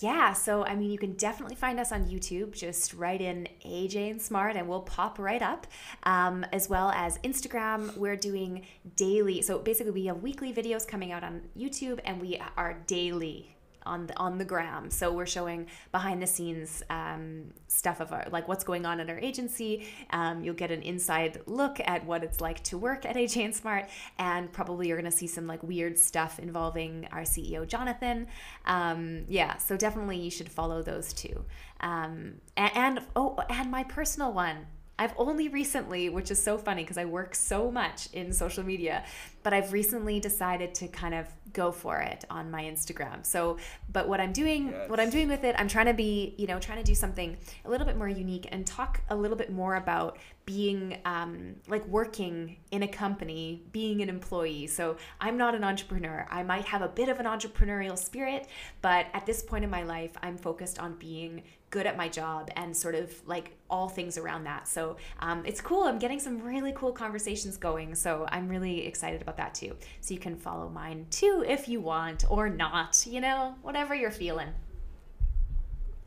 Yeah, so I mean, you can definitely find us on YouTube. Just write in AJ and Smart and we'll pop right up. Um, as well as Instagram, we're doing daily. So basically, we have weekly videos coming out on YouTube and we are daily on the on the gram. So we're showing behind the scenes um, stuff of our like what's going on at our agency. Um, you'll get an inside look at what it's like to work at AJ and Smart and probably you're gonna see some like weird stuff involving our CEO Jonathan. Um, yeah so definitely you should follow those two. Um, and, and oh and my personal one. I've only recently, which is so funny because I work so much in social media, but I've recently decided to kind of go for it on my Instagram. So, but what I'm doing, yes. what I'm doing with it, I'm trying to be, you know, trying to do something a little bit more unique and talk a little bit more about being um, like working in a company, being an employee. So I'm not an entrepreneur. I might have a bit of an entrepreneurial spirit, but at this point in my life, I'm focused on being good at my job and sort of like all things around that. So um, it's cool. I'm getting some really cool conversations going. So I'm really excited about that too. So you can follow mine too if you want or not, you know, whatever you're feeling.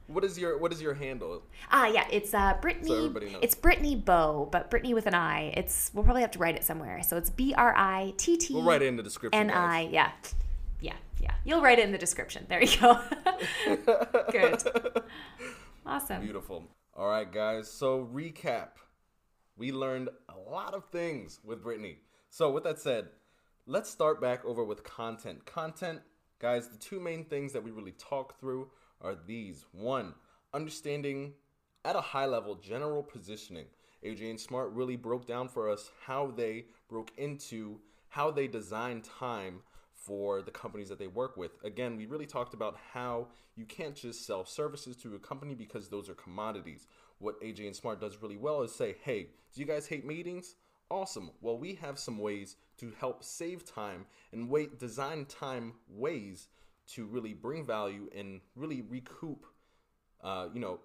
What is your What is your handle? Ah, yeah, it's uh Brittany. So everybody knows. It's Brittany Bow, but Brittany with an I. It's we'll probably have to write it somewhere. So it's B R I T T. We'll write it in the description. N I, yeah, yeah, yeah. You'll write it in the description. There you go. Good. Awesome. Beautiful. All right, guys. So recap. We learned a lot of things with Brittany. So with that said, let's start back over with content. Content, guys. The two main things that we really talk through are these one, understanding at a high level general positioning. AJ and Smart really broke down for us how they broke into how they design time for the companies that they work with. Again, we really talked about how you can't just sell services to a company because those are commodities. What AJ and Smart does really well is say, hey, do you guys hate meetings? Awesome. Well, we have some ways to help save time and wait design time ways to really bring value and really recoup, uh, you know,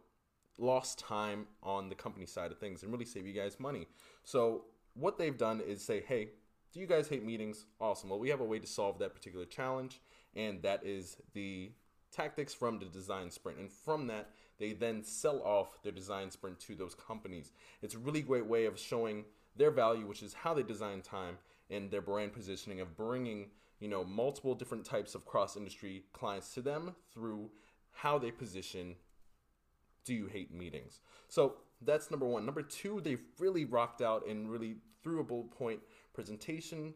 lost time on the company side of things and really save you guys money. So what they've done is say, hey, do you guys hate meetings? Awesome. Well, we have a way to solve that particular challenge, and that is the tactics from the design sprint. And from that, they then sell off their design sprint to those companies. It's a really great way of showing their value, which is how they design time and their brand positioning of bringing you know, multiple different types of cross industry clients to them through how they position do you hate meetings. So that's number one. Number two, they've really rocked out and really through a bullet point presentation,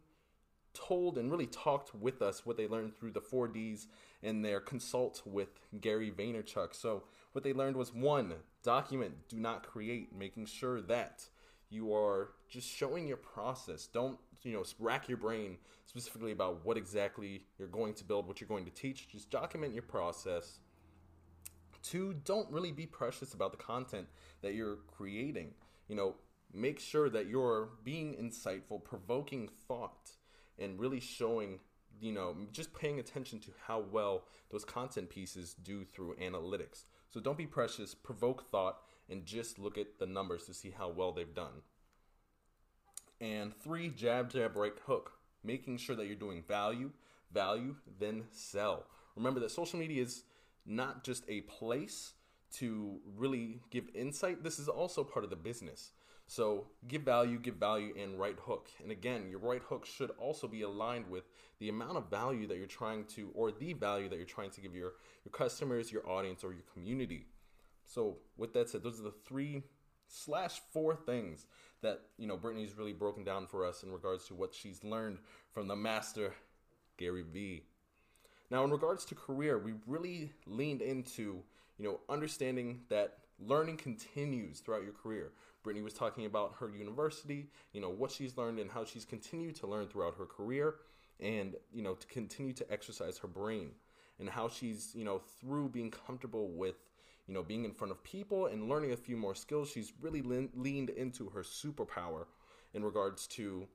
told and really talked with us what they learned through the 4Ds and their consult with Gary Vaynerchuk. So what they learned was one, document, do not create, making sure that you are just showing your process. Don't you know rack your brain specifically about what exactly you're going to build, what you're going to teach. Just document your process. Two, don't really be precious about the content that you're creating. You know, make sure that you're being insightful, provoking thought, and really showing you know, just paying attention to how well those content pieces do through analytics. So don't be precious, provoke thought, and just look at the numbers to see how well they've done. And three, jab, jab, right hook, making sure that you're doing value, value, then sell. Remember that social media is not just a place to really give insight, this is also part of the business. So give value, give value, and right hook. And again, your right hook should also be aligned with the amount of value that you're trying to, or the value that you're trying to give your, your customers, your audience, or your community. So with that said, those are the three slash four things that you know Brittany's really broken down for us in regards to what she's learned from the master Gary Vee. Now, in regards to career, we really leaned into you know understanding that learning continues throughout your career. Brittany was talking about her university, you know what she's learned and how she's continued to learn throughout her career, and you know to continue to exercise her brain and how she's you know through being comfortable with you know, being in front of people and learning a few more skills, she's really le- leaned into her superpower in regards to,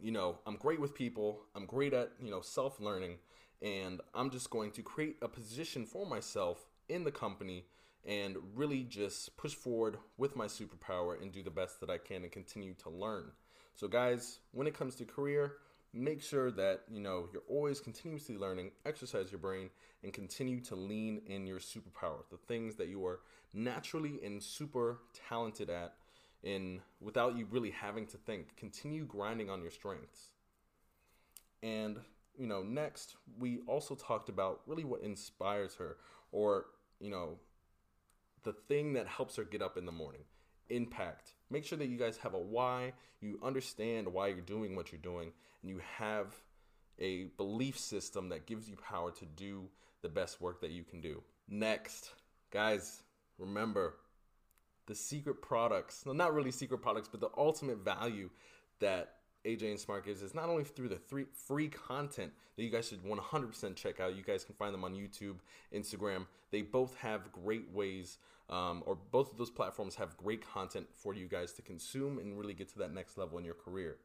you know, I'm great with people, I'm great at, you know, self learning, and I'm just going to create a position for myself in the company and really just push forward with my superpower and do the best that I can and continue to learn. So, guys, when it comes to career, make sure that you know you're always continuously learning exercise your brain and continue to lean in your superpower the things that you are naturally and super talented at in without you really having to think continue grinding on your strengths and you know next we also talked about really what inspires her or you know the thing that helps her get up in the morning impact. Make sure that you guys have a why, you understand why you're doing what you're doing, and you have a belief system that gives you power to do the best work that you can do. Next, guys, remember the secret products, well, not really secret products, but the ultimate value that AJ and Smart gives is not only through the three free content that you guys should 100% check out. You guys can find them on YouTube, Instagram. They both have great ways, um, or both of those platforms have great content for you guys to consume and really get to that next level in your career.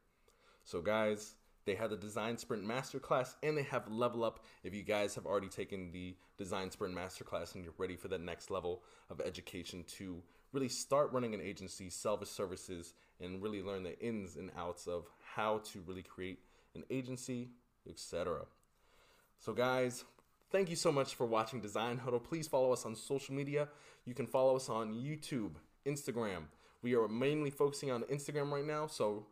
So, guys, they have the Design Sprint Masterclass and they have Level Up. If you guys have already taken the Design Sprint Masterclass and you're ready for that next level of education to really start running an agency, sell the services, and really learn the ins and outs of how to really create an agency, etc. So, guys, thank you so much for watching Design Huddle. Please follow us on social media. You can follow us on YouTube, Instagram. We are mainly focusing on Instagram right now, so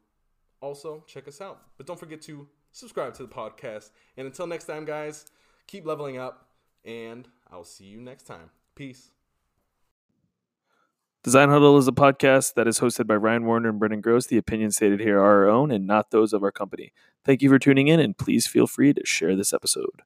also check us out. But don't forget to subscribe to the podcast. And until next time, guys, keep leveling up, and I'll see you next time. Peace. Design Huddle is a podcast that is hosted by Ryan Warner and Brendan Gross. The opinions stated here are our own and not those of our company. Thank you for tuning in, and please feel free to share this episode.